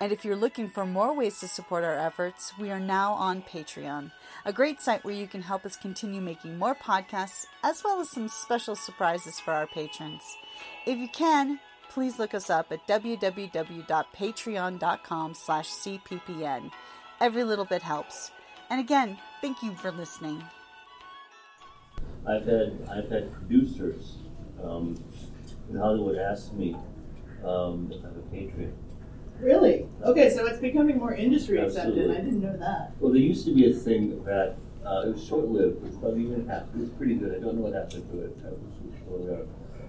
And if you're looking for more ways to support our efforts, we are now on Patreon, a great site where you can help us continue making more podcasts, as well as some special surprises for our patrons. If you can, please look us up at www.patreon.com slash cppn. Every little bit helps. And again, thank you for listening. I've had I've had producers um, in Hollywood ask me um, if I'm a patriot. Really? Okay, so it's becoming more industry accepted. Absolutely. I didn't know that. Well, there used to be a thing that uh, it was short-lived. It was about a year and a half. It was pretty good. I don't know what happened to it. It was, it was.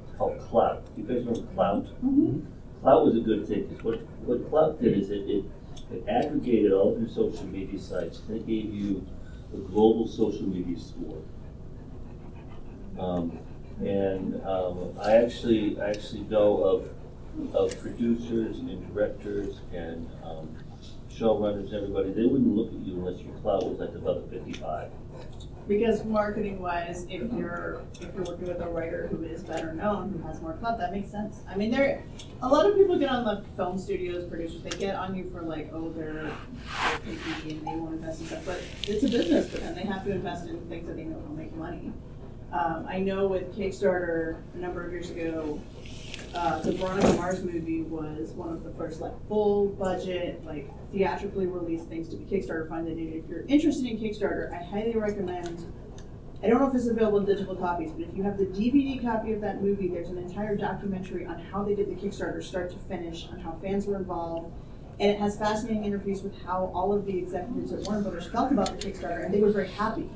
It's called Klout. You guys remember Klout? Mm-hmm. Klout was a good thing because what what Klout did is it, it it aggregated all of your social media sites and it gave you a global social media score. Um, and um, I actually I actually know of of producers and directors and um, showrunners, everybody. They wouldn't look at you unless your clout was like above a fifty-five. Because marketing wise, if you're if you're working with a writer who is better known, who has more clout, that makes sense. I mean, there a lot of people get on the film studios, producers. They get on you for like, oh, they're, they're picky and they won't invest in stuff. But it's a business for them. They have to invest in things that they know will make money. Um, I know with Kickstarter a number of years ago, uh, the Veronica Mars movie was one of the first like full budget, like theatrically released things to be Kickstarter funded. And if you're interested in Kickstarter, I highly recommend. I don't know if it's available in digital copies, but if you have the DVD copy of that movie, there's an entire documentary on how they did the Kickstarter start to finish, on how fans were involved, and it has fascinating interviews with how all of the executives at Warner Brothers felt about the Kickstarter, and they were very happy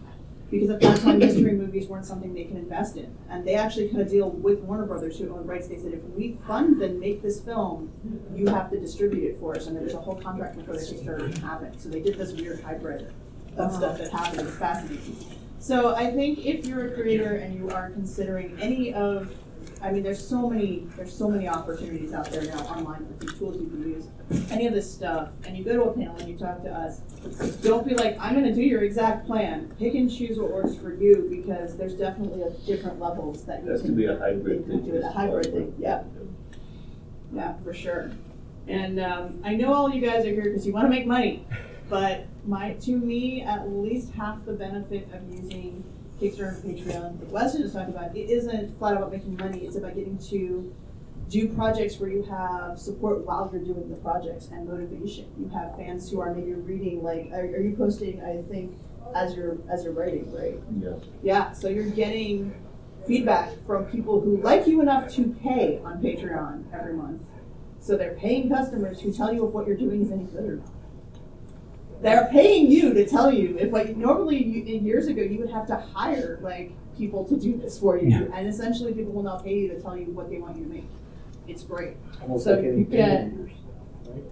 because at that time mystery movies weren't something they can invest in. And they actually cut a deal with warner brothers who owned rights. They said if we fund and make this film you have to distribute it for us. And there was a whole contract before the kickstarter even happened so they did this weird hybrid of ah. stuff that happened. It's fascinating. So i think if you're a creator and you are considering any of I mean, there's so many, there's so many opportunities out there now online with these tools you can use. Any of this stuff, and you go to a panel and you talk to us. Don't be like, I'm going to do your exact plan. Pick and choose what works for you because there's definitely a different levels that you can to be a hybrid thing. do it. A hybrid thing, yeah, yeah, for sure. And um, I know all you guys are here because you want to make money, but my to me, at least half the benefit of using Kickstarter and Patreon, like Weston is talking about, it isn't flat out about making money. It's about getting to do projects where you have support while you're doing the projects and motivation. You have fans who are maybe reading, like, are, are you posting? I think as you're as you're writing, right? Yeah. Yeah, so you're getting feedback from people who like you enough to pay on Patreon every month. So they're paying customers who tell you if what you're doing is any good or not. They're paying you to tell you if like normally you, years ago you would have to hire like people to do this for you, and essentially people will now pay you to tell you what they want you to make. It's great. Almost So like getting you beta get- readers. Right?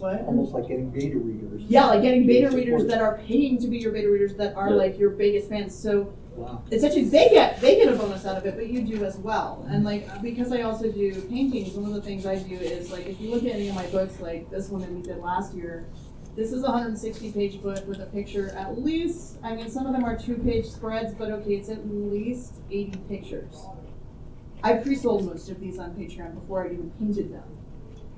What? Almost like getting beta readers. Yeah, like getting beta Support. readers that are paying to be your beta readers that are Yeah. like your biggest fans. So Wow. actually they get they get a bonus out of it, but you do as well. And like because I also do paintings, one of the things I do is like if you look at any of my books, like this one that we did last year, this is a 160 page book with a picture at least. I mean, some of them are two page spreads, but okay, it's at least 80 pictures. I pre-sold most of these on Patreon before I even painted them.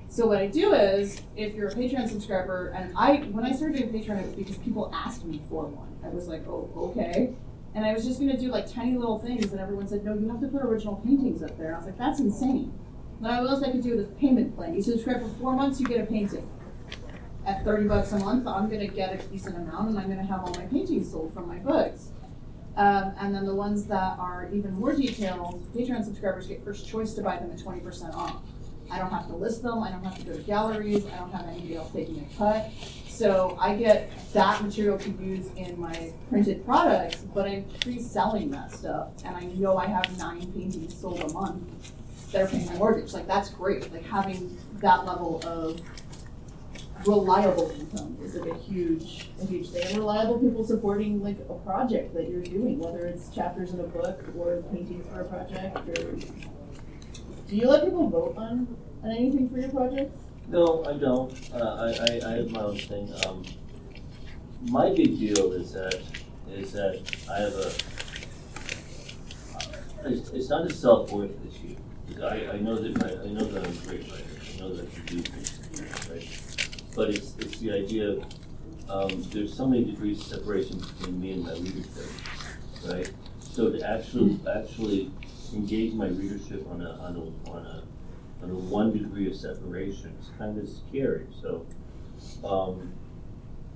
So what I do is, if you're a Patreon subscriber, and I when I started doing Patreon, it was because people asked me for one. I was like, oh, okay. And I was just gonna do like tiny little things, and everyone said, no, you have to put original paintings up there. And I was like, that's insane. Then I realized I could do this payment plan. You subscribe for four months, you get a painting. At 30 bucks a month, I'm gonna get a decent amount, and I'm gonna have all my paintings sold from my books. Um, and then the ones that are even more detailed, Patreon subscribers get first choice to buy them at 20% off. I don't have to list them. I don't have to go to galleries. I don't have anybody else taking a cut. So I get that material to use in my printed products, but I'm pre-selling that stuff, and I know I have nine paintings sold a month that are paying my mortgage. Like that's great. Like having that level of reliable income is like a huge, a huge thing. And reliable people supporting like a project that you're doing, whether it's chapters in a book or paintings for a project. Or do you let people vote on on anything for your projects? No, I don't. Uh, I, I, I have my own thing. Um, my big deal is that is that I have a. It's, it's not a self worth issue. I, I know that my, I know that I'm a great writer. I know that I can do things? But it's it's the idea of um, there's so many degrees of separation between me and my readership, right? So to actually actually engage my readership on a on a on a on a one degree of separation is kind of scary. So um,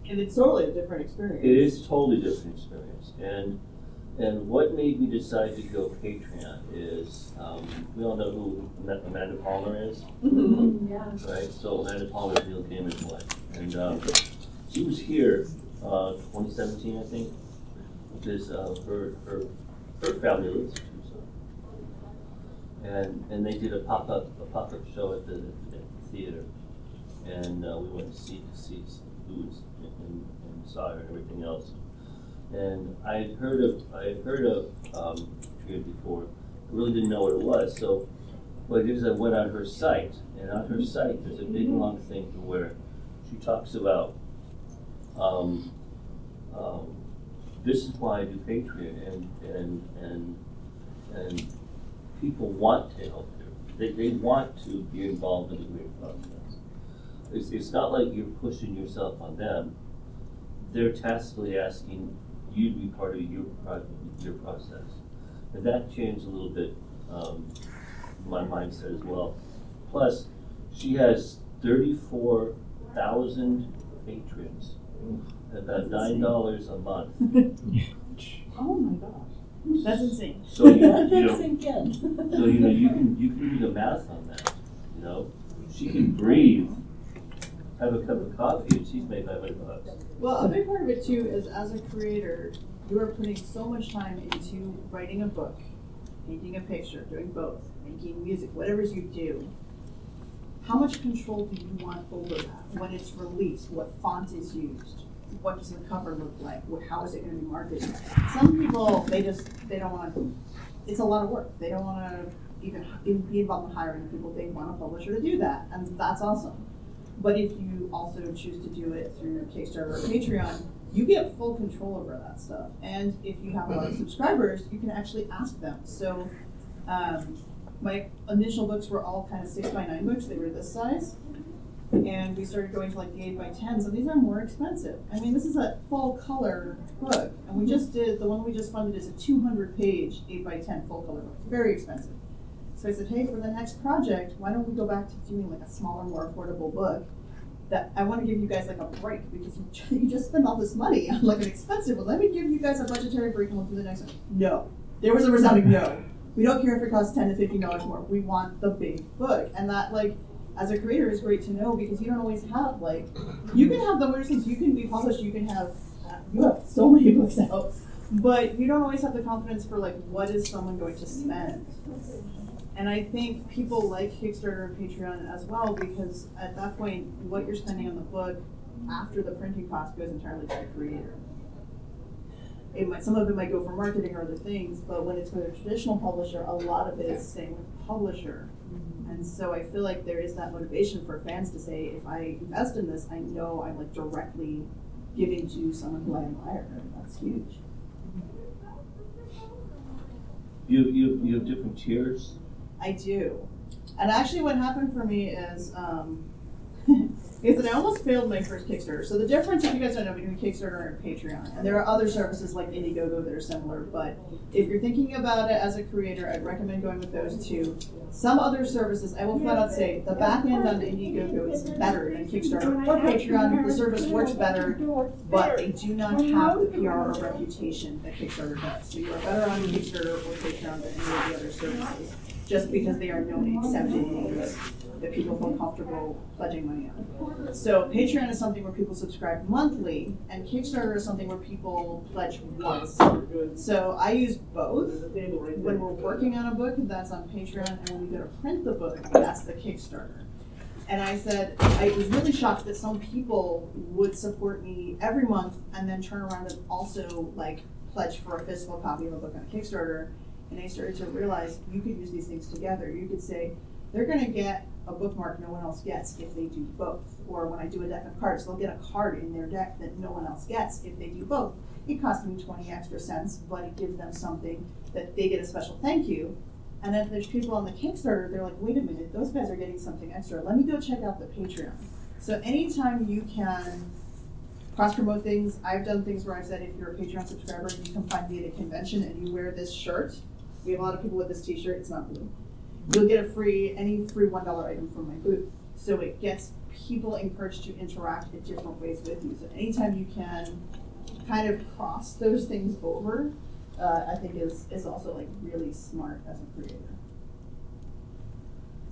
And it's totally a different experience. it is totally different experience. And and what made me decide to go Patreon is um, we all know who Amanda Palmer is, Mhm. Yeah. right? So Amanda Palmer Neil Gaiman's wife, and um, she was here uh, 2017, I think, because uh, her her her family lives here too. And and they did a pop up a pop up show at the, at the theater, and uh, we went to see to see who was and, and saw her and everything else. And I had heard of I had heard of um, Tria before. I really didn't know what it was. So what I did is I went on her site, and on her site there's a big long thing where she talks about um, um, this is why I do Patreon, and and and and people want to help you. They, they want to be involved in the creative process. It's, it's not like you're pushing yourself on them. They're tacitly asking you to be part of your project, your process. And that changed a little bit um, my mindset as well. Plus, she has 34,000 patrons, at about $9 a month. Oh my gosh, that's insane. So, you, you know, That's. So you know you can you can do the math on that. You know, she can breathe, have a cup of coffee, and she's made five hundred bucks. Well, a big part of it too is as a creator, you are putting so much time into writing a book, painting a picture, doing both, making music, whatever you do. How much control do you want over that when it's released? What font is used? What does the cover look like? How is it going to be marketed? Some people they just they don't want to. It's a lot of work. They don't want to even be involved in hiring people. They want a publisher to do that, and that's awesome. But if you also choose to do it through Kickstarter or Patreon, you get full control over that stuff. And if you have a lot of subscribers, you can actually ask them. So, um, my initial books were all kind of six by nine books. They were this size, and we started going to like the eight by tens, and these are more expensive. I mean, this is a full color book, and we just did the one we just funded is a two hundred page eight by ten full color book. Very expensive. So I said, hey, for the next project, why don't we go back to doing like a smaller, more affordable book? That I want to give you guys like a break because you, just spend all this money on like an expensive one. Let me give you guys a budgetary break and we'll do the next one. No, there was a resounding no. We don't care if it costs ten to fifteen dollars more. We want the big book, and that like as a creator is great to know because you don't always have like you can have the weird. You can be published. You can have uh, you have so many books out, but you don't always have the confidence for like what is someone going to spend. And I think people like Kickstarter and Patreon as well because at that point, what you're spending on the book after the printing cost goes entirely to the creator. It might, some of it might go for marketing or other things, but when it's with a traditional publisher, a lot of it is staying with the publisher. Mm-hmm. And so I feel like there is that motivation for fans to say, if I invest in this, I know I'm like directly giving to someone who I admire. And that's huge. You you you have different tiers. I do. And actually, what happened for me is, um, is that I almost failed my first Kickstarter. So the difference, if you guys don't know, between Kickstarter and Patreon, and there are other services like Indiegogo that are similar, but if you're thinking about it as a creator, I'd recommend going with those two. Some other services, I will flat out say, the back end on Indiegogo is better than Kickstarter or Patreon. The service works better, but they do not have the PR or reputation that Kickstarter does. So you are better on Kickstarter or Patreon than any of the other services, just because they are known accepted names. that people feel comfortable pledging money on. So Patreon is something where people subscribe monthly, and Kickstarter is something where people pledge once. So I use both. When we're working on a book, that's on Patreon, and when we go to print the book, that's the Kickstarter. And I said, I was really shocked that some people would support me every month and then turn around and also like pledge for a physical copy of a book on Kickstarter. And I started to realize you could use these things together. You could say, they're going to get a bookmark no one else gets if they do both. Or when I do a deck of cards, they'll get a card in their deck that no one else gets if they do both. It costs me 20 extra cents, but it gives them something that they get a special thank you. And then there's people on the Kickstarter, they're like, wait a minute, those guys are getting something extra. Let me go check out the Patreon. So anytime you can cross promote things, I've done things where I've said if you're a Patreon subscriber, you can find me at a convention and you wear this shirt. We have a lot of people with this T-shirt. It's not blue. You'll get a free any free one dollar item from my booth. So it gets people encouraged to interact in different ways with you. So anytime you can kind of cross those things over, uh, I think is is also like really smart as a creator.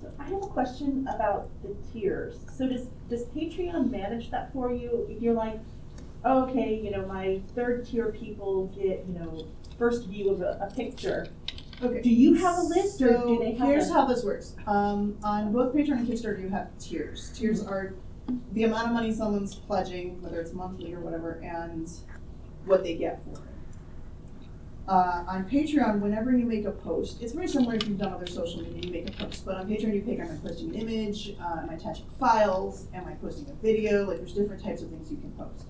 So I have a question about the tiers. So does, does Patreon manage that for you? If you're like, oh, okay, you know, my third tier people get, you know, first view of a, a picture. Okay. Do you have a list or So do they have here's a- how this works. Um, on both Patreon and Kickstarter, you have tiers. Tiers Mm-hmm. are the amount of money someone's pledging, whether it's monthly or whatever, and what they get for it. Uh, on Patreon, whenever you make a post, it's very similar if you've done other social media, you make a post. But on Patreon, you pick, am I posting an image? Uh, am I attaching files? Am I posting a video? Like, there's different types of things you can post.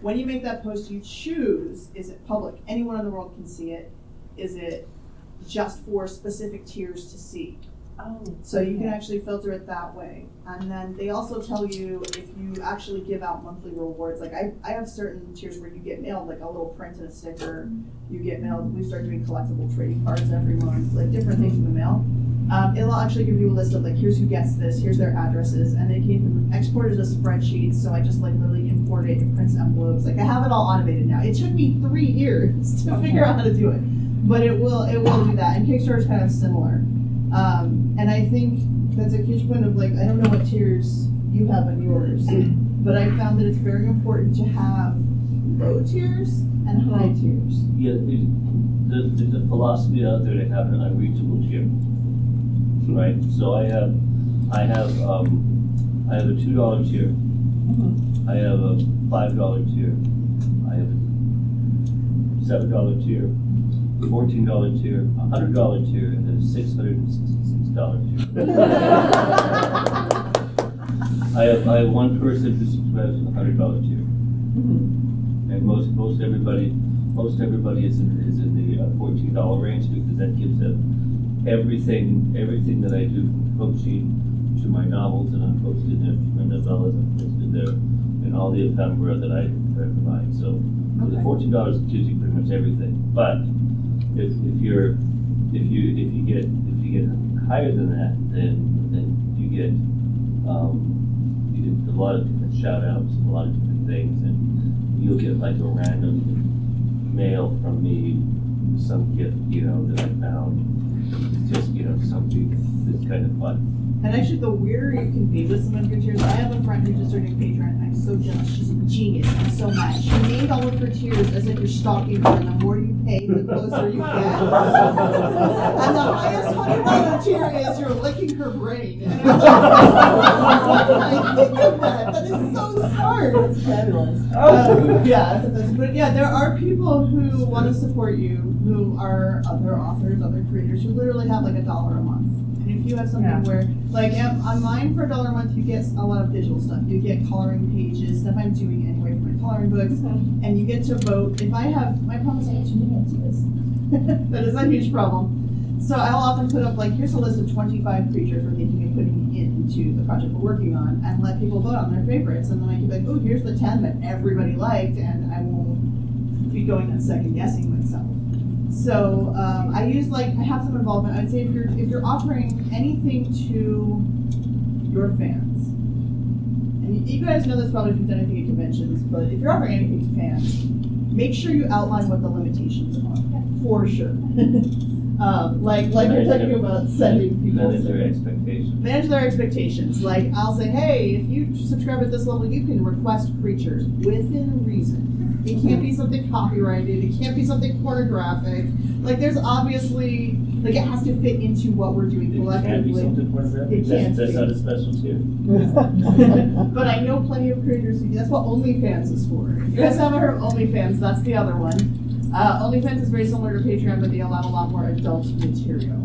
When you make that post, you choose, is it public? Anyone in the world can see it. Is it just for specific tiers to see? Oh, So you can actually filter it that way. And then they also tell you if you actually give out monthly rewards, like I, I have certain tiers where you get mailed like a little print and a sticker. You get mailed, we start doing collectible trading cards every month, like different things in the mail. Um, it'll actually give you a list of like, here's who gets this, here's their addresses, and they can export it as a spreadsheet. So I just like literally import it, it prints envelopes. Like I have it all automated now. It took me three years to figure out how to do it, but it will, it will do that. And Kickstarter is kind of similar. Um, and I think that's a huge point of like, I don't know what tiers you have on yours, but I found that it's very important to have low tiers and high tiers. Yeah, there's, there's a philosophy out there to have an unreachable tier. Right, so I have, I have, um, I have a two dollar tier. I have a five dollar tier. I have a seven dollar tier, fourteen dollar tier, a hundred dollar tier, and then a six hundred and sixty-six dollar tier. I have, I have one person who subscribes to the hundred dollar tier. And most, most everybody, most everybody is in, is in the uh, fourteen dollar range because that gives them everything, everything that I do from coaching to my novels and I'm posted there, to my novellas, I'm posted there, and all the ephemera that I, provide, so. so the fourteen dollars gives you pretty much everything, but if, if you're, if you, if you get, if you get higher than that, then, then you get, um, you get a lot of different shout outs and a lot of different things, and you'll get like a random mail from me, some gift, you know, that I found. It's just, you know, something that's kind of fun. And actually, the weirder you can be with some of your tiers, I have a friend who's just starting Patreon. I'm so jealous. She's a genius. I'm so mad. She made all of her tiers as if you're stalking her, and the more you pay, the closer you get. and the highest hundred dollar tier is you're licking her brain. And I'm like, think of that. That is so smart. Fabulous. Uh, yeah, that's- but yeah, there are people who want to support you, who are other authors, other creators, who literally have like a dollar a month. And if you have something Yeah. where, like, um, on mine for a dollar a month, you get a lot of digital stuff. You get coloring pages, stuff I'm doing anyway for my coloring books, and you get to vote. If I have, my problem is I have too many ideas. that is a huge problem. So I'll often put up like, here's a list of 25 creatures we're thinking of putting into the project we're working on, and let people vote on their favorites. And then I can be like, oh, here's the 10 that everybody liked, and I won't be going and second guessing myself. So um, I use like I have some involvement. I'd say if you're if you're offering anything to your fans, and you, you guys know this probably if you've done anything at conventions, but if you're offering anything to fans, make sure you outline what the limitations are for sure. Um, like like you're talking about setting people. Manage their expectations. manage their expectations. Like I'll say, hey, if you subscribe at this level, you can request creatures within reason. It can't be something copyrighted. It can't be something pornographic. Like there's obviously like it has to fit into what we're doing collectively. It can't be collectively. something pornographic. It That's, can't that's be. not a specialty. but I know plenty of creators who do. That's what OnlyFans is for. If you guys haven't heard of OnlyFans, that's the other one. Uh, OnlyFans is very similar to Patreon, but they allow a lot more adult material.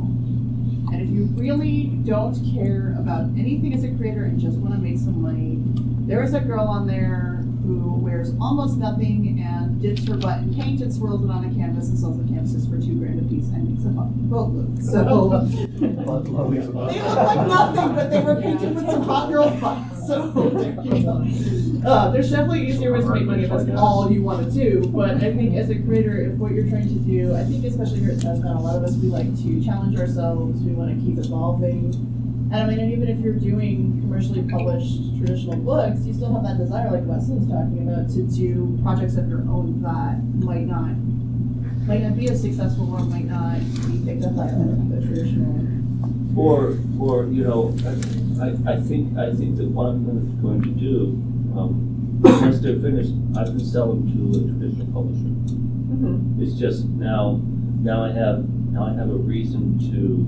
And if you really don't care about anything as a creator and just want to make some money, there is a girl on there who wears almost nothing and dips her butt in paint and swirls it on a canvas and sells the canvases for two grand a piece and makes a boatload. So they look like nothing, but they were painted with some hot girls' butts. So there you go. Uh, there's definitely easier ways to make money if that's all you want to do. But I think as a creator, if what you're trying to do, I think especially here at TusCon, a lot of us we like to challenge ourselves. We want to keep evolving. And I mean, and even if you're doing commercially published traditional books, you still have that desire, like Wesley was talking about, to do projects of your own that might not might not be as successful or might not be picked up by the traditional Or, or, you know, I, I- I think, I think that what I'm going to do, um, once they're finished, I can sell them to a traditional publisher. It's just now, now I have, now I have a reason to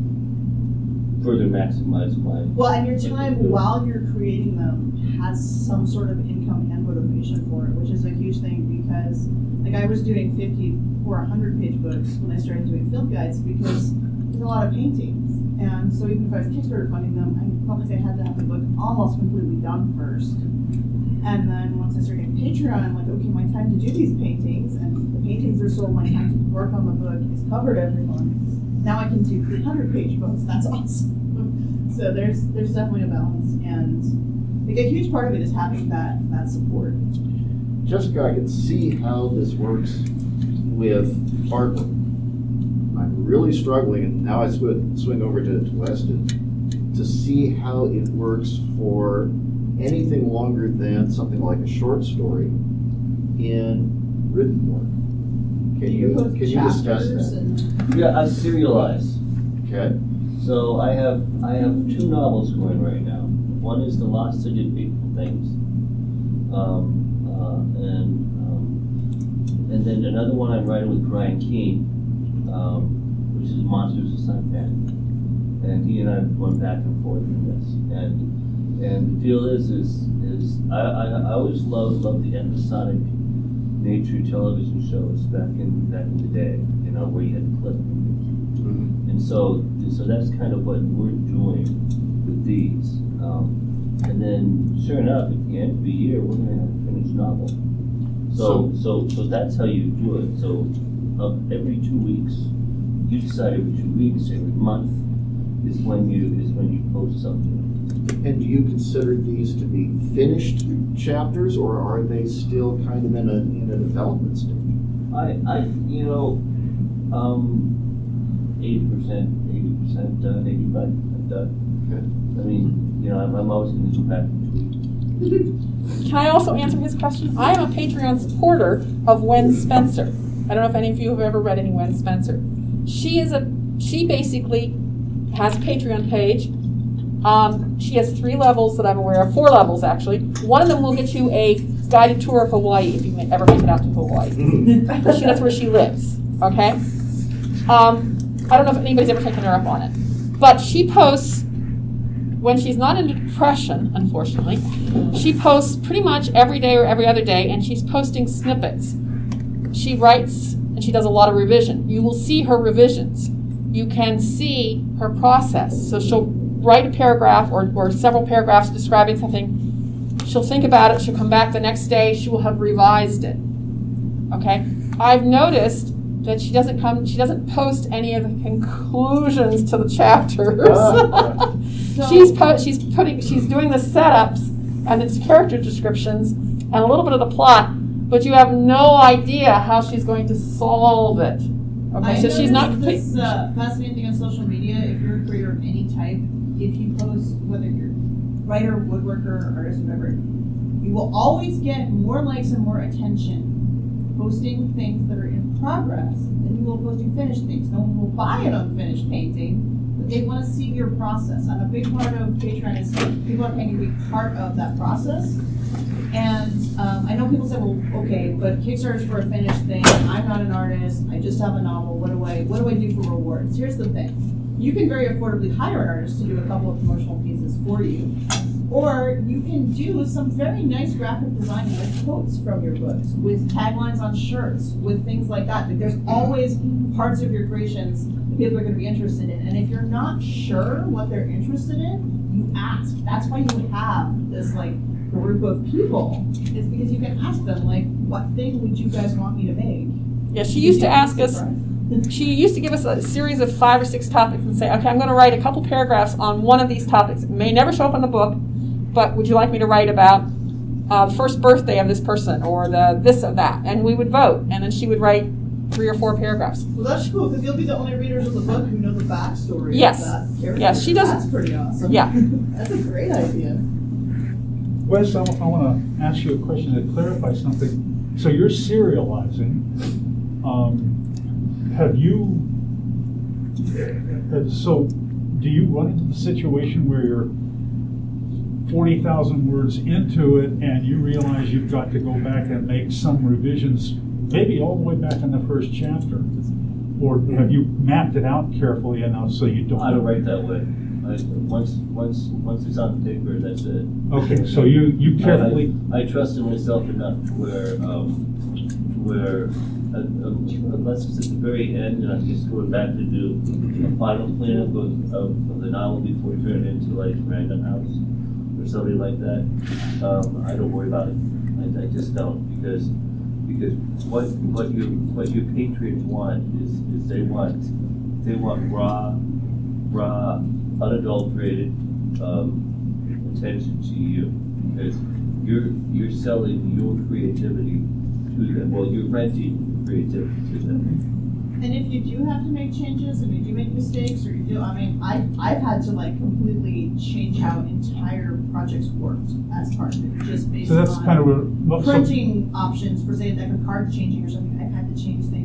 further maximize my. Well, and your time while you're creating them has some sort of income and motivation for it, which is a huge thing because, like, I was doing 50 or 100 page books when I started doing film guides because there's a lot of paintings. And so even if I was Kickstarter funding them, I felt like I had to have the book almost completely done first. And then once I started getting Patreon, I'm like, okay, my time to do these paintings, and the paintings are sold, my time to work on the book is covered every month. Now I can do 300 page books. That's awesome. so there's there's definitely a balance, and like a huge part of it is having that that support. Jessica, I can see how this works with artwork. I'm really struggling, and now I swing, swing over to, to Weston to see how it works for anything longer than something like a short story in written work. Can you, post can you discuss that? Yeah, I serialize. Okay, So I have, I have two novels going right now. One is The Lost City of Beautiful Things. Um, uh, and, um, and then another one I'm writing with Brian Keene, um, which is Monsters of Suntan. And he and I have gone back and forth in this. And, and the deal is, is, is I, I, I always love love the episodic nature television shows back in, back in the day, you know, where you had clip and so, so that's kind of what we're doing with these. Um, and then, sure enough, at the end of the year, we're gonna have a finished novel. So, so, so that's how you do it. So, uh, every two weeks, you decide every two weeks, every month is when you is when you post something. and do you consider these to be finished chapters, or are they still kind of in a, in a development stage? I, I, you know, um, eighty percent, eighty percent done, eighty-five percent done. I mean, you know, I'm, I'm always gonna go back and. Can I also answer his question? I am a Patreon supporter of Wen Spencer. I don't know if any of you have ever read any Wen Spencer. She is a she basically has a Patreon page. Um, she has three levels that I'm aware of, four levels actually. One of them will get you a guided tour of Hawaii if you ever make it out to Hawaii. Because she, that's where she lives. Okay. Um, I don't know if anybody's ever taken her up on it, but she posts when she's not in depression, unfortunately. She posts pretty much every day or every other day, and she's posting snippets. She writes and she does a lot of revision. You will see her revisions. You can see her process. So she'll write a paragraph or, or several paragraphs describing something. She'll think about it. She'll come back the next day. She will have revised it. Okay? I've noticed that she doesn't come, she doesn't post any of the conclusions to the chapters. she's po- she's putting she's doing the setups and its character descriptions and a little bit of the plot, but you have no idea how she's going to solve it. Okay, I so she's not noticed complete. This uh, fascinating thing on social media. If you're a creator of any type, if you post whether you're writer, woodworker, artist, whatever, you will always get more likes and more attention posting things that are in progress than you will posting finished things. No one will buy an unfinished painting, but they want to see your process. And a big part of Patreon is people are paying to be part of that process. And um, I know people say, well, okay, but Kickstarter's for a finished thing. I'm not an artist. I just have a novel. What do I what do I do for rewards? Here's the thing: you can very affordably hire an artist to do a couple of promotional pieces for you, or you can do some very nice graphic design with quotes from your books, with taglines on shirts, with things like that. Like there's always parts of your creations that people are going to be interested in, and if you're not sure what they're interested in, you ask. That's why you have this like group of people is because you can ask them like what thing would you guys want me to make Yeah, she used to ask us. She used to give us a series of five or six topics and say, "Okay, I'm going to write a couple paragraphs on one of these topics. It may never show up in the book, but would you like me to write about uh, the first birthday of this person or the this or that?" And we would vote, and then she would write three or four paragraphs. well that's cool because you'll be the only readers of the book who know the backstory Yes. of that character. Yes, she doesn't- that's pretty awesome Yeah. that's a great idea Wes, I, want to ask you a question to clarify something. So you're serializing. Um, have you? uh, So, do you run into the situation where you're forty thousand words into it and you realize you've got to go back and make some revisions, maybe all the way back in the first chapter? Or have you mapped it out carefully enough so you don't? I don't write that way. I, once, once, once it's on the paper, that's it. Okay, so you, you I- carefully. I, I trust in myself enough where, um, where, uh, unless it's at the very end and I'm just going back to do a final cleanup of, of, of the novel before it into like Random House or something like that, um, I don't worry about it. I, I just don't, because, because what, what your, what your patrons want is, is they want, they want raw, raw, unadulterated, um, attention to you because you're you're selling your creativity to them. Well, you're renting your creativity to them. and if you do have to make changes and you do make mistakes or you do i mean i i've had to like completely change how entire projects worked as part of it just based So that's on kind of a. well, so- printing options for say a deck of cards changing or something, I've had to change things.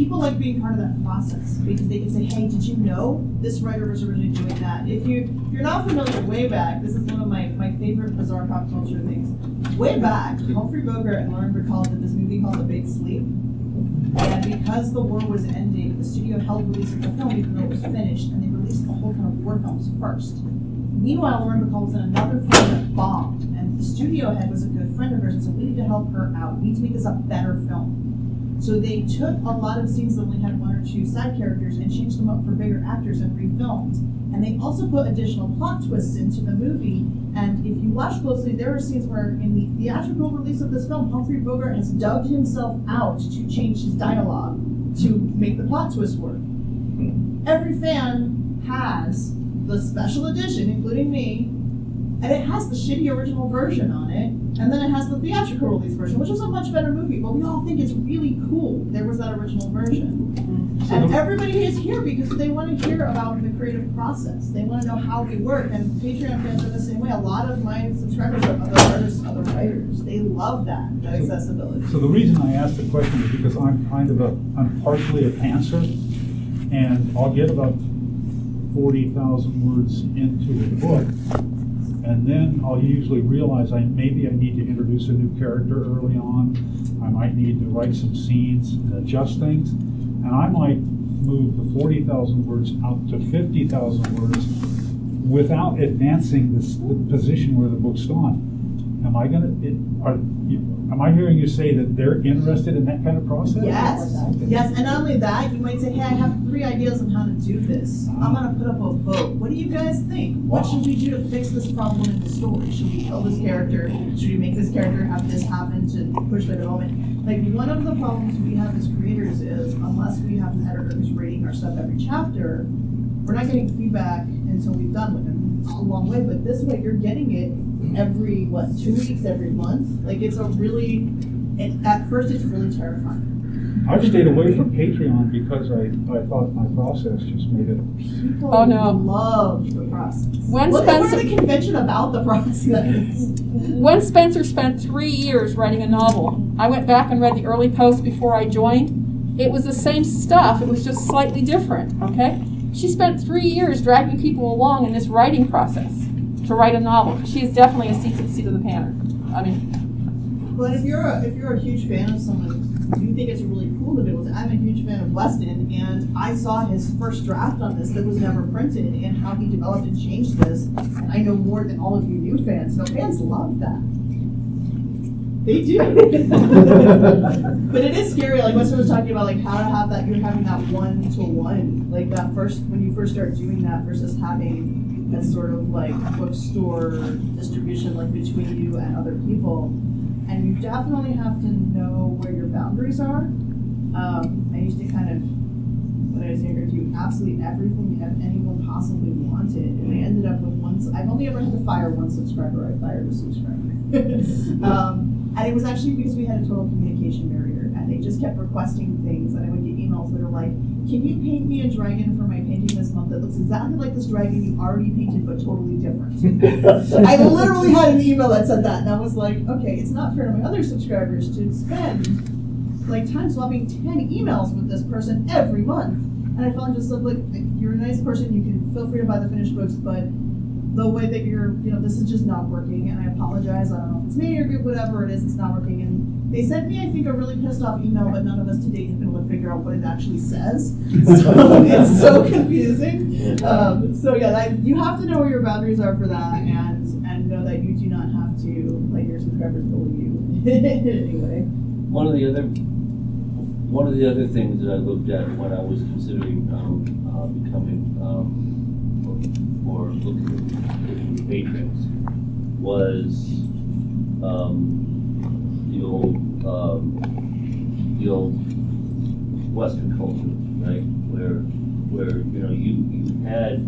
People like being part of that process because they can say, "Hey, did you know this writer was originally doing that?" If you if you're not familiar, way back, this is one of my my favorite bizarre pop culture things. Way back, Humphrey Bogart and Lauren Bacall did this movie called The Big Sleep, and because the war was ending, the studio held release of the film even though it was finished, and they released a whole ton of war films first. Meanwhile, Lauren Bacall was in another film that bombed, and the studio head was a good friend of hers and said, We need to help her out. We need to make this a better film. So they took a lot of scenes that only had one or two side characters and changed them up for bigger actors and refilmed. And they also put additional plot twists into the movie. And if you watch closely, there are scenes where in the theatrical release of this film, Humphrey Bogart has dubbed himself out to change his dialogue to make the plot twist work. Hmm. Every fan has the special edition, including me, and it has the shitty original version on it, and then it has the theatrical release version, which is a much better movie, but we all think it's really cool. There was that original version. Mm-hmm. And everybody is here because they want to hear about the creative process. They want to know how we work, and Patreon fans are the same way. A lot of my subscribers are other artists, other writers. They love that, that accessibility. So the reason I asked the question is because I'm kind of a, I'm partially a pantser, and I'll get about forty thousand words into a book, and then I'll usually realize I, maybe I need to introduce a new character early on, I might need to write some scenes and adjust things, and I might move the forty thousand words out to fifty thousand words without advancing this, the position where the book's gone. Am I gonna, it, are, am I hearing you say that they're interested in that kind of process? Yes, yes, and not only that, you might say, hey, I have three ideas on how to do this. I'm gonna put up a vote. What do you guys think? What should we do to fix this problem in the story? Should we kill this character? Should we make this character have this happen to push their development? Like, one of the problems we have as creators is unless we have an editor who's rating our stuff every chapter, we're not getting feedback until we've done with them a long way, but this way you're getting it every, what, two weeks, every month? Like, it's a really, it, at first it's really terrifying. I've stayed away from Patreon because I, I thought my process just made it. People Oh, no. love the process. When what, what Spencer- are the convention about the process? Wen Spencer spent three years writing a novel, I went back and read the early posts before I joined. It was the same stuff, it was just slightly different, okay? She spent three years dragging people along in this writing process to write a novel. She is definitely a seat, seat of the panther. I mean, But if you're a, if you're a huge fan of someone, you think it's really cool to be able to. I'm a huge fan of Weston, and I saw his first draft on this that was never printed, and how he developed and changed this. And I know more than all of you new fans. So fans love that. They do. but it is scary. Like Weston was talking about, like how to have that. You're having that one to one, like that first when you first start doing that versus having that sort of like bookstore distribution, like between you and other people and you definitely have to know where your boundaries are. Um, I used to kind of, when I was younger, do absolutely everything that anyone possibly wanted, and I ended up with one. I've only ever had to fire one subscriber. I fired a subscriber, um, and it was actually because we had a total communication barrier, and they just kept requesting things, and I would get emails that are like, "Can you paint me a dragon for my painting this month that looks exactly like this dragon you already painted, but totally different?" I literally had an email that said that, and I was like, okay, it's not fair to my other subscribers to spend like time swapping 10 emails with this person every month. And I finally just said, like, you're a nice person, you can feel free to buy the finished books, but the way that you're, you know, this is just not working, and I apologize. I don't know if it's me or whatever it is, it's not working. And they sent me, I think, a really pissed off email, but none of us to date have been able to figure out what it actually says. So it's so confusing. Um, so yeah, that, you have to know where your boundaries are for that, and and know that you do not have to let your subscribers bully you anyway. One of the other, one of the other things that I looked at when I was considering, um, uh, becoming, um, or or looking, looking for patrons, was, um, the old, um, the old Western culture, right? Where, where, you know, you, you had,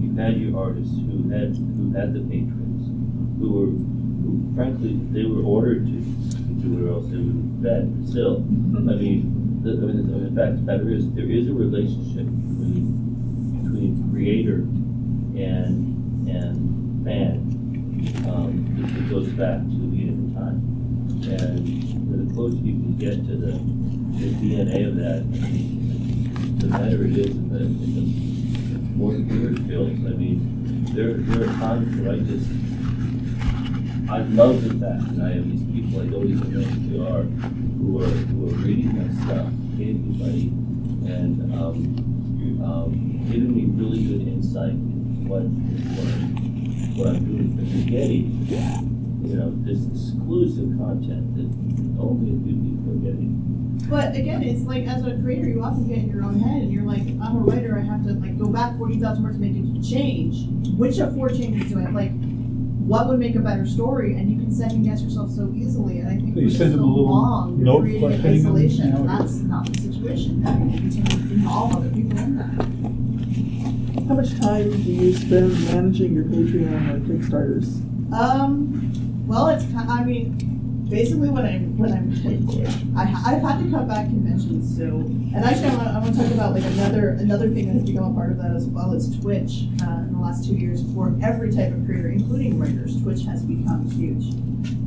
you had your artists who had, who had the patrons, who were, who frankly, they were ordered to, to do it or else they would be fed, but still, I mean, the, I mean, the fact of the matter is, there is a relationship between, between creator and, and fan, um, that that goes back to the beginning of time. And the closer you can get to the, the DNA of that, the better it is and the, the more the viewer feels. I mean, there, there are times where I just, I love the fact that I have these people I don't even know who they are, who are, who are reading my stuff, hitting me, and, um, um, giving me really good insight into what, what, what I'm doing. You're getting, you know, this exclusive content that only a few people are getting. But again, it's like as a creator, you often get in your own head, and you're like, I'm a writer. I have to like go back forty thousand words to make a change. Which of four changes do I like? What would make a better story? And you can second guess yourself so easily. And I think So you for send so them a little long, note you're creating in isolation, and that's not the situation. You continue to involve other people in that. How much time do you spend managing your Patreon or Kickstarters? Um, well, it's kind. I mean, basically when I'm when I'm, I, I've had to cut back conventions. So, and actually, I want, I want to talk about like another another thing that has become a part of that as well. is Twitch. Uh, in the last two years, for every type of creator, including writers, Twitch has become huge.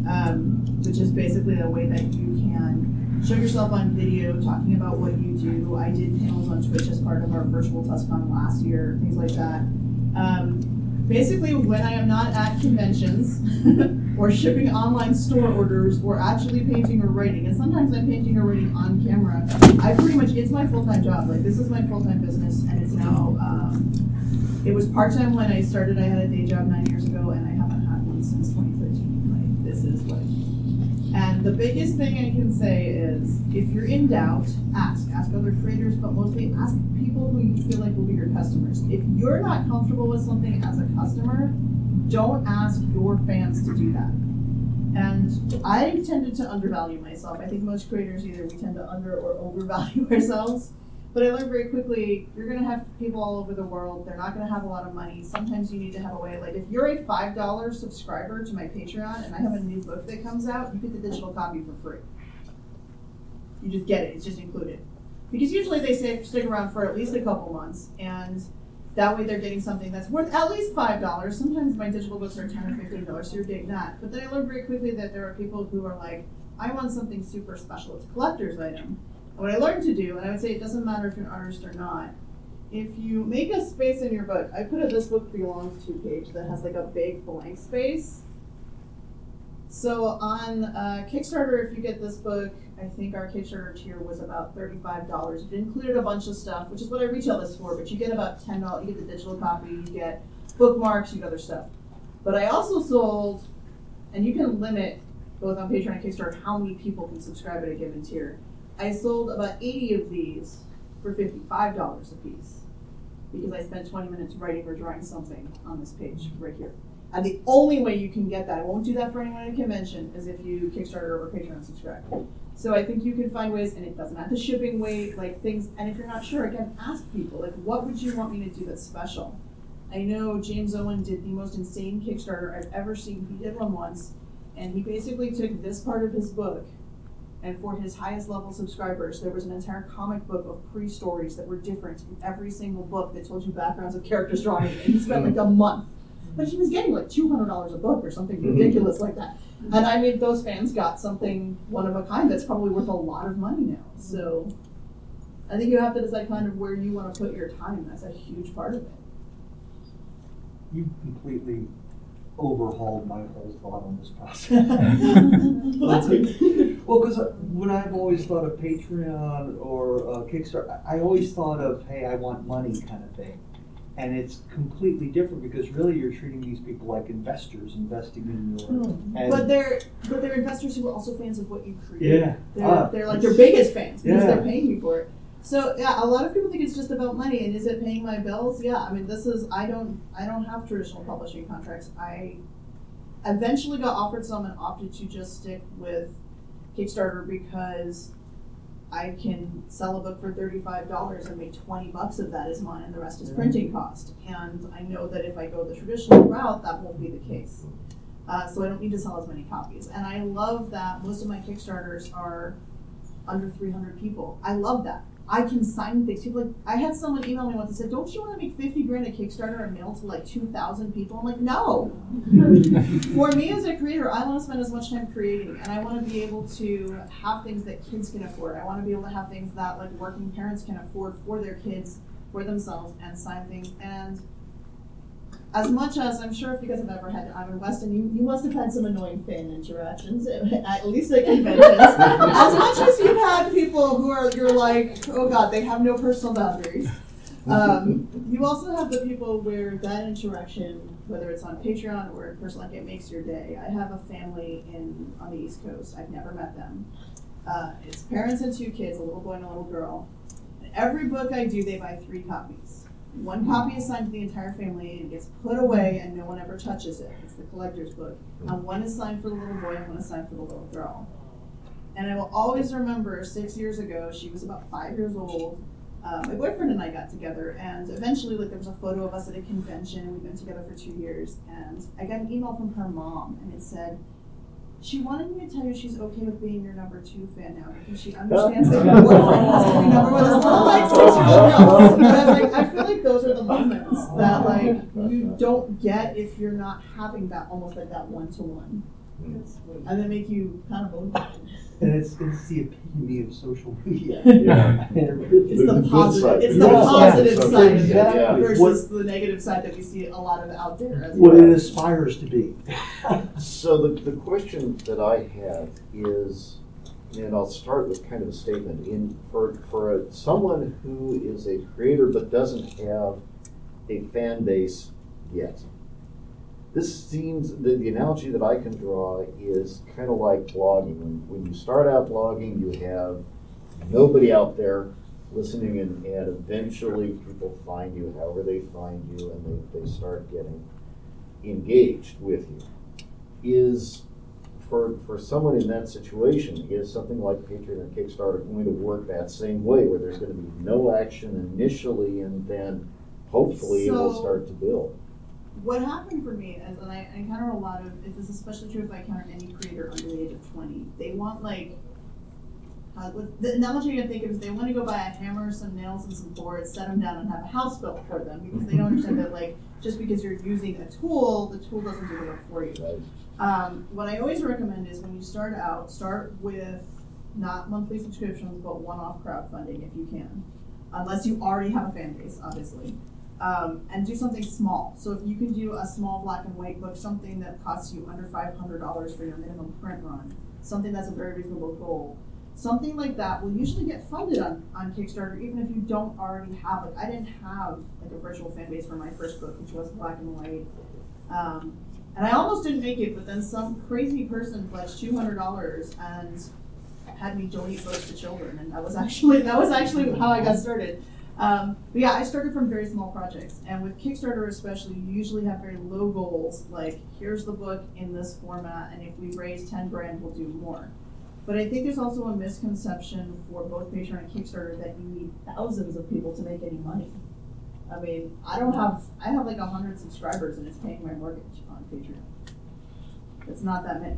Um, which is basically a way that you can show yourself on video, talking about what you do. I did panels on Twitch as part of our virtual TusCon last year, things like that. Um, basically when I am not at conventions or shipping online store orders or actually painting or writing, and sometimes I'm painting or writing on camera, I pretty much it's my full time job. Like this is my full time business, and it's now. Um, it was part time when I started. I had a day job nine years ago, and I haven't had one since And the biggest thing I can say is, if you're in doubt, ask. Ask other creators, but mostly ask people who you feel like will be your customers. If you're not comfortable with something as a customer, don't ask your fans to do that. And I tended to undervalue myself. I think most creators either we tend to under or overvalue ourselves. But I learned very quickly you're going to have people all over the world. They're not going to have a lot of money. Sometimes you need to have a way. Like if you're a $5 subscriber to my Patreon and I have a new book that comes out, you get the digital copy for free. You just get it. It's just included. Because usually they say stick around for at least a couple months, and that way they're getting something that's worth at least five dollars. Sometimes my digital books are ten or fifteen dollars, so you're getting that. But then I learned very quickly that there are people who are like, I want something super special. It's a collector's item. What I learned to do, and I would say it doesn't matter if you're an artist or not, if you make a space in your book, I put a this book belongs to page that has like a big blank space. So on uh, Kickstarter, if you get this book, I think our Kickstarter tier was about thirty-five dollars. It included a bunch of stuff, which is what I retail this for. But you get about ten dollars. You get the digital copy. You get bookmarks. You get other stuff. But I also sold, and you can limit both on Patreon and Kickstarter how many people can subscribe at a given tier. I sold about eighty of these for fifty-five dollars a piece because I spent twenty minutes writing or drawing something on this page right here. And the only way you can get that, I won't do that for anyone at a convention, is if you Kickstarter or Patreon subscribe. So I think you can find ways, and it doesn't have the shipping weight, like things. And if you're not sure, again, ask people, like, what would you want me to do that's special? I know James Owen did the most insane Kickstarter I've ever seen. He did one once, and he basically took this part of his book, and for his highest level subscribers, there was an entire comic book of pre-stories that were different in every single book that told you backgrounds of characters drawing. And he spent like a mm. month, but he was getting like two hundred dollars a book or something mm-hmm. ridiculous like that. And I mean, those fans got something one of a kind that's probably worth a lot of money now. So I think you have to decide kind of where you want to put your time. That's a huge part of it. You completely overhauled my whole thought on this process. Well, that's good. Well, because when I've always thought of Patreon or uh, Kickstarter, I I always thought of, hey, I want money kind of thing. And it's completely different because really you're treating these people like investors investing in your. and- But they're but they're investors who are also fans of what you create. Yeah. They're, Ah, they're like your biggest fans because Yeah. they're paying you for it. So yeah, a lot of people think it's just about money and is it paying my bills? Yeah, I mean this is I don't I don't have traditional publishing contracts. I eventually got offered some and opted to just stick with Kickstarter because I can sell a book for thirty-five dollars and make twenty bucks of that is mine and the rest is printing cost. And I know that if I go the traditional route, that won't be the case. Uh, so I don't need to sell as many copies. And I love that most of my Kickstarters are under 300 people. I love that. I can sign things. People like, I had someone email me once and said, "Don't you want to make 50 grand a Kickstarter and mail to like 2,000 people?" I'm like, "No." For me as a creator, I want to spend as much time creating, and I want to be able to have things that kids can afford. I want to be able to have things that like working parents can afford for their kids, for themselves, and sign things. And as much as I'm sure if you guys have ever had, I'm in Weston, you, you must have had some annoying fan interactions, at least at conventions. as much as you've had people who are, you're like, oh god, they have no personal boundaries. Um, you also have the people where that interaction, whether it's on Patreon or in person, like it makes your day. I have a family in on the East Coast. I've never met them. Uh, it's parents and two kids, a little boy and a little girl. Every book I do, they buy three copies. One copy is signed to the entire family and gets put away, and no one ever touches it. It's the collector's book. And one is signed for the little boy, and one is signed for the little girl. And I will always remember six years ago, she was about five years old. Uh, my boyfriend and I got together, and eventually, like, there was a photo of us at a convention, we've been together for two years. And I got an email from her mom, and it said, she wanted me to tell you she's okay with being your number two fan now because she understands that your boyfriend has to be number one. This little oh. like six year old. But I'm like, I feel like those are the moments that like you don't get if you're not having that almost like that one to one. And they make you kind of own And it's, it's the epitome of social media. Yeah. It's the The positive. side. It's the Yeah. positive Yeah. side of it Exactly. versus the negative side that we see a lot of out there. As What it aspires to be. So the, the question that I have is, and I'll start with kind of a statement, in, for, for a- someone who is a creator but doesn't have a fan base yet. This seems, the, the analogy that I can draw is kind of like blogging. When, when you start out blogging, you have nobody out there listening and, and eventually people find you however they find you and they, they start getting engaged with you is for for someone in that situation is something like Patreon and Kickstarter going to work that same way where there's going to be no action initially and then hopefully it will start to build. What happened for me, is, and I encounter a lot of, this is especially true if I encounter any creator under the age of 20, they want like uh, with- the analogy you think of is they want to go buy a hammer, some nails, and some boards, set them down, and have a house built for them because they don't understand that like just because you're using a tool, the tool doesn't do the work for you. Um, what I always recommend is when you start out, start with not monthly subscriptions, but one-off crowdfunding if you can, unless you already have a fan base, obviously. Um, and do something small. So if you can do a small black and white book, something that costs you under five hundred dollars for your minimum print run, something that's a very reasonable goal. Something like that will usually get funded on, on Kickstarter, even if you don't already have like I didn't have like a virtual fan base for my first book, which was black and white. Um, and I almost didn't make it, but then some crazy person pledged two hundred dollars and had me donate books to children, and that was actually that was actually how I got started. Um, but yeah, I started from very small projects, and with Kickstarter especially, you usually have very low goals. Like, here's the book in this format, and if we raise ten grand, we'll do more. But I think there's also a misconception for both Patreon and Kickstarter that you need thousands of people to make any money. I mean, I don't have I have like hundred subscribers, and it's paying my mortgage on Patreon. It's not that many.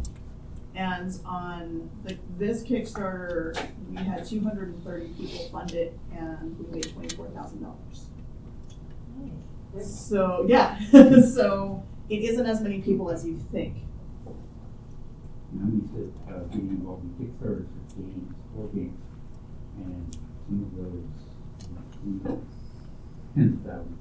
And on the, this Kickstarter, we had 230 people fund it, and we made $24,000. So yeah, so it isn't as many people as you think. Now you said, uh, being involved in Kickstarter for games, or games, and some of those, you know, tens of thousands.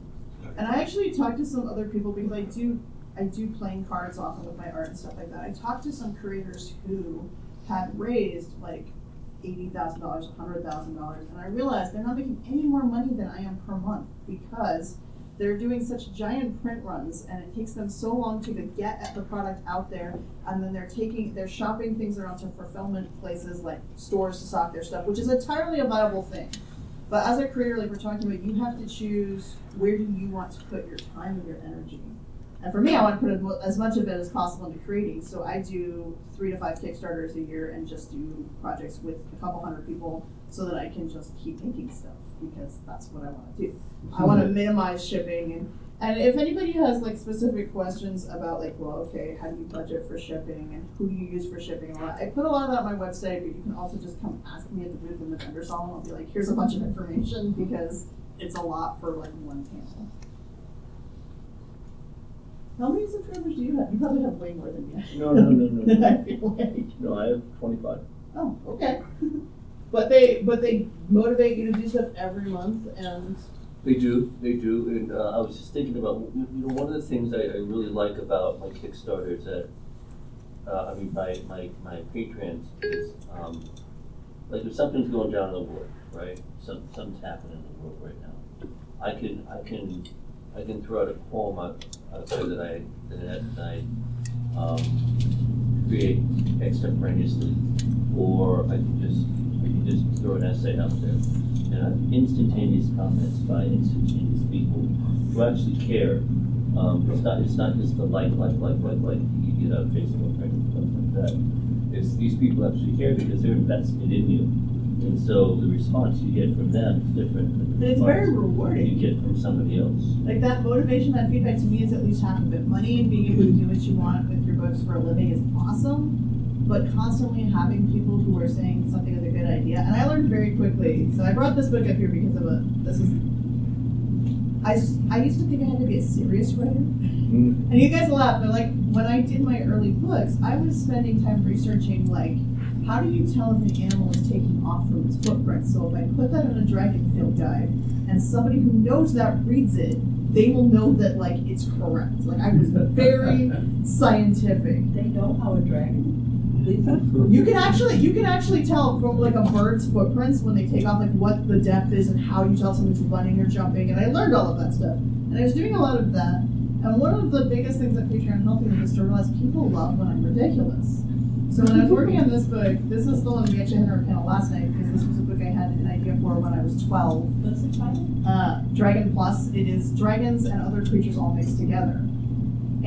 And I actually talked to some other people because I do I do playing cards often with my art and stuff like that. I talked to some creators who had raised like eighty thousand dollars, hundred thousand dollars, and I realized they're not making any more money than I am per month because they're doing such giant print runs and it takes them so long to get the product out there and then they're taking they're shopping things around to fulfillment places like stores to stock their stuff which is entirely a viable thing but as a creator like we're talking about you have to choose where do you want to put your time and your energy and for me i want to put as much of it as possible into creating. So i do three to five kickstarters a year and just do projects with a couple hundred people so that i can just keep making stuff because that's what i want to do. I want to minimize shipping and and if anybody has like specific questions about like well okay how do you budget for shipping and who do you use for shipping? And all that, I put a lot of that on my website but you can also just come ask me at the booth in the vendor hall and I'll be like here's a bunch of information because it's a lot for like one panel. How many subscribers do you have? You probably have way more than me. No, no, no, no, no. I feel like. No, I have twenty-five. Oh, okay. but they but they motivate you to do stuff every month and They do, they do, and uh, I was just thinking about, you you know, one of the things I, I really like about my Kickstarter is that, uh, I mean, my, my, my patrons is, um, like if something's going down in the world, right? Some, something's happening in the world right now. I can, I can, I can throw out a poem out, out there that I, that I, um, create extemporaneously, or I can just, I can just throw an essay out there. And instantaneous comments by instantaneous people who actually care. Um, it's not, it's not just the like, like, like, like, like you get on Facebook or stuff like that. It's these people actually care because they're invested in you. And so the response you get from them is different than But it's very response rewarding. you get from somebody else. Like that motivation, that feedback to me is at least half of it. Money and being able to do what you want with your books for a living is awesome, but constantly having people who are saying something is a good idea. And I learned very quickly. So I brought this book up here because of a. This is. I, s- I used to think I had to be a serious writer. Mm-hmm. And you guys laugh, but like when I did my early books, I was spending time researching like how do you tell if an animal is taking off from its footprint? So if I put that in a dragon field guide and somebody who knows that reads it, they will know that like it's correct. Like I was very scientific. They know how a dragon, Lisa? You can actually you can actually tell from like a bird's footprints when they take off like what the depth is and how you tell someone's running or jumping. And I learned all of that stuff. And I was doing a lot of that. And one of the biggest things that Patreon helped me with is to realize people love when I'm ridiculous. So when I was working on this book, this is the one we actually had in our panel last night because this was a book I had an idea for when I was 12. What's the title? uh, Dragon Plus. It is dragons and other creatures all mixed together.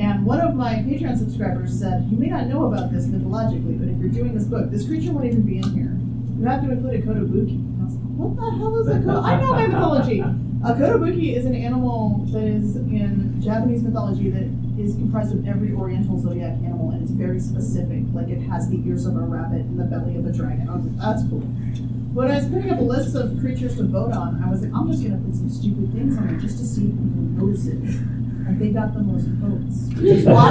And one of my Patreon subscribers said, You may not know about this mythologically, but if you're doing this book, this creature won't even be in here. You have to include a Kotobuki. And I was like, What the hell is a Kotobuki? I know my mythology. A kotobuki is an animal that is in Japanese mythology that is comprised of every Oriental zodiac animal, and it's very specific. Like it has the ears of a rabbit and the belly of a dragon. I was like, that's cool. When I was putting up a list of creatures to vote on, I was like, I'm just gonna put some stupid things on it just to see if people it. And they got the most votes, which is why,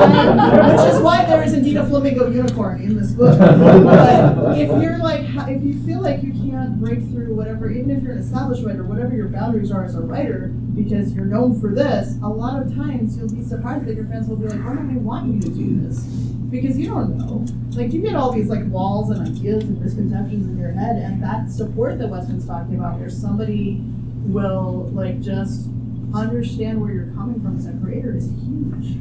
which is why there is indeed a flamingo unicorn in this book. But if you're like, if you feel like you can't break through whatever, even if you're an established writer, whatever your boundaries are as a writer, because you're known for this, a lot of times you'll be surprised that your friends will be like, why don't I want you to do this? Because you don't know. Like you get all these like walls and ideas and misconceptions in your head, and that support that Weston's talking about, where somebody will like just understand where you're coming from as a creator is huge.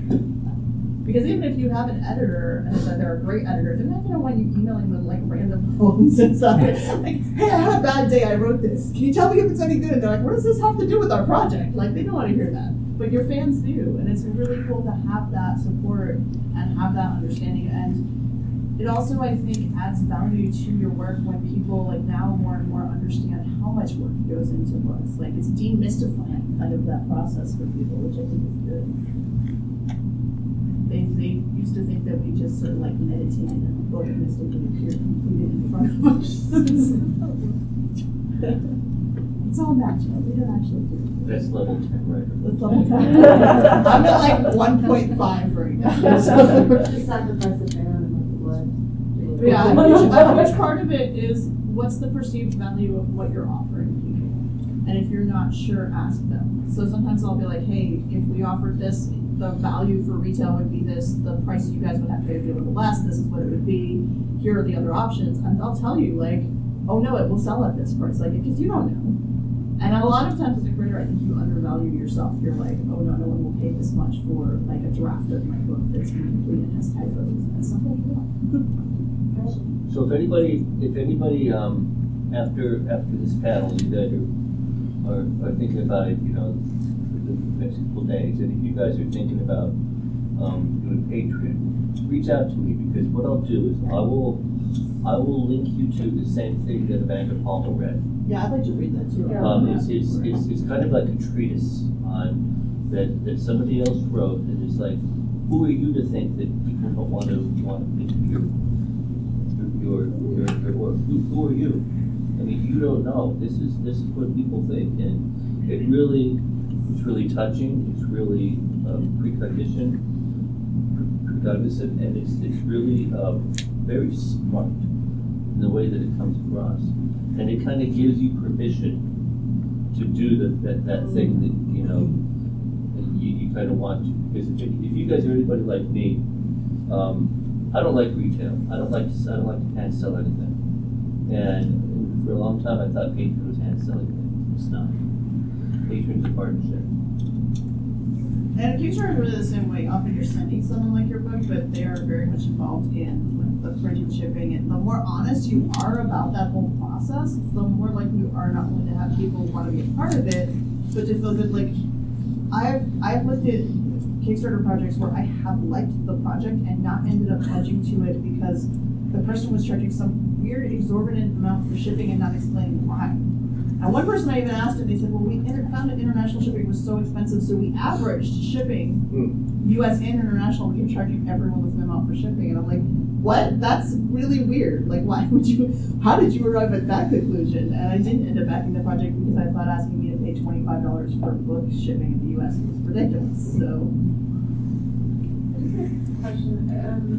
Because even if you have an editor and that they're a great editor, they're not gonna want you emailing them like random poems and stuff. Like, hey, I had a bad day, I wrote this. Can you tell me if it's any good? And they're like, what does this have to do with our project? Like they don't want to hear that. But your fans do, and it's really cool to have that support and have that understanding. And it also, I think, adds value to your work when people like now more and more understand how much work goes into books. Like it's demystifying kind of that process for people, which I think is good. They, they used to think that we just sort of like meditated and the book mystically appeared completed in front of us. it's all natural. We don't actually do it. That's level ten writer. That's level 10. I'm at like 1.5 right now. so- Just sacrifice a bear and let the blood. Yeah, huge, part of it is what's the perceived value of what you're offering people. And if you're not sure, ask them. So sometimes I'll be like, hey, if we offered this, the value for retail would be this, the price you guys would have to pay would be a little less, this is what it would be, here are the other options. And they'll tell you, like, oh no, it will sell at this price, like, because you don't know. And a lot of times as a creator, I think you undervalue yourself. You're like, oh no, no one will pay this much for like a draft of my book that's incomplete and has typos. And stuff like that. So if anybody, if anybody, um, after, after this panel, you guys are, are, are thinking about it, you know, for the next couple days, and if you guys are thinking about, um, doing Patreon, reach out to me, because what I'll do is I will, I will link you to the same thing that Amanda Palmer read. Yeah, I'd like to read that too. Um, it's, it's, it's, it's kind of like a treatise on, that, that somebody else wrote, and it's like, who are you to think that people don't want to, want to pick Who, who are you? I mean, you don't know, this is, this is what people think, and it really, it's really touching, it's really, um, preconditioned, pre- precognizant, and it's, it's really, um, very smart in the way that it comes across. And it kind of gives you permission to do the, that, that thing that, you know, you, you kind of want to. Because if, if you guys are anybody like me, um, I don't like retail. I don't like to, I don't like to hand sell anything. And for a long time, I thought Patreon was hand selling things. It's not. Patreon's a partnership. And is really the same way. Often you're sending someone like your book, but they are very much involved in like, the printing, shipping, and the more honest you are about that whole process, the more likely you are not only to have people want to be a part of it, but to feel good. Like I've I've looked at Kickstarter projects where I have liked the project and not ended up pledging to it because the person was charging some weird exorbitant amount for shipping and not explaining why. And one person I even asked and they said, well, we found that international shipping was so expensive, so we averaged shipping, hmm. US and international, we kept charging everyone the same amount for shipping. And I'm like, what? That's really weird. Like, why would you, how did you arrive at that conclusion? And I didn't end up backing the project because I thought asking me pay $25 per book shipping in the US was ridiculous. So, Question, um,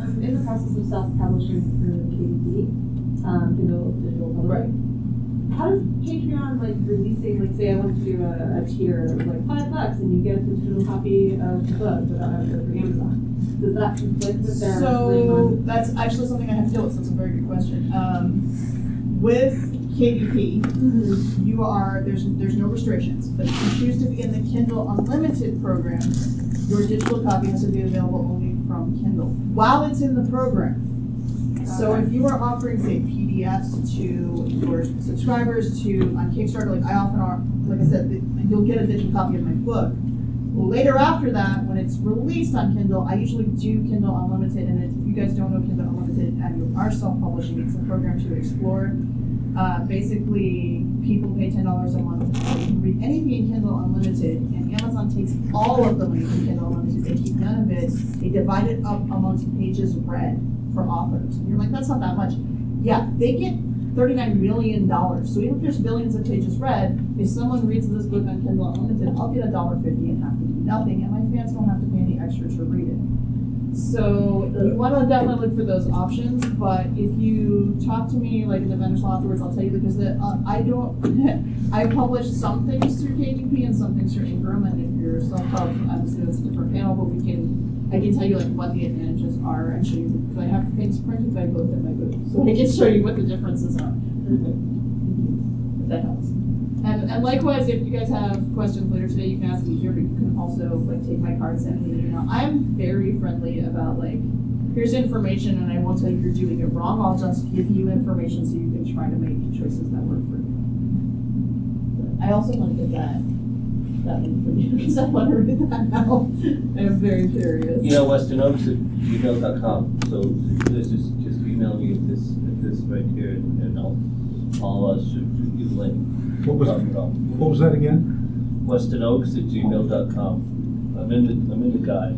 I'm in the process of self-publishing for KDP, um, Kindle Digital Publishing. Right How does Patreon, like, releasing, like, say I want to do a, a tier of like five bucks and you get the digital copy of the book without having to go through Amazon? Does that conflict with their So that's actually something I have to deal with. So it's a very good question. Um, with KDP, mm-hmm. you are there's there's no restrictions. But if you choose to be in the Kindle Unlimited program, your digital copy has to be available only from Kindle while it's in the program. So if you are offering, say, PDFs to your subscribers to on Kickstarter, like I often are, like I said, you'll get a digital copy of my book. Well, later after that, when it's released on Kindle, I usually do Kindle Unlimited, and if you guys don't know Kindle Unlimited and you are self-publishing, it's a program to explore Uh, basically, people pay ten dollars a month. You can read anything in Kindle Unlimited, and Amazon takes all of the money from Kindle Unlimited. They keep none of it. They divide it up amongst pages read for authors. And you're like, that's not that much. Yeah, they get thirty-nine million dollars. So even if there's billions of pages read, if someone reads this book on Kindle Unlimited, I'll get a dollar fifty and have to do nothing, and my fans don't have to pay any extra to read it. So you want to definitely look for those options, but if you talk to me like vendors hall afterwards, I'll tell you because the, uh, I don't, I publish some things through KDP and some things through Ingram, and if you're self-help, obviously that's a different panel, but we can, I can tell you like what the advantages are and show you, because I have things printed by both at my booth, so I can show you what the differences are. If that helps. And, and likewise, if you guys have questions later today, you can ask me here, but you can also like take my card, and send me an email. I'm very friendly about like, here's information and I won't tell you you're doing it wrong. I'll just give you information so you can try to make choices that work for you. But I also want to get that, that one from you because I want to read that now. I'm very curious. You know, Weston Oaks at gmail.com. So this is just just email me at this, at this right here and and I'll, I'll uh, shoot shoot you the link. What was, Problem at all. what was that again? Weston Oaks at gmail.com. I'm in the, I'm in the guide.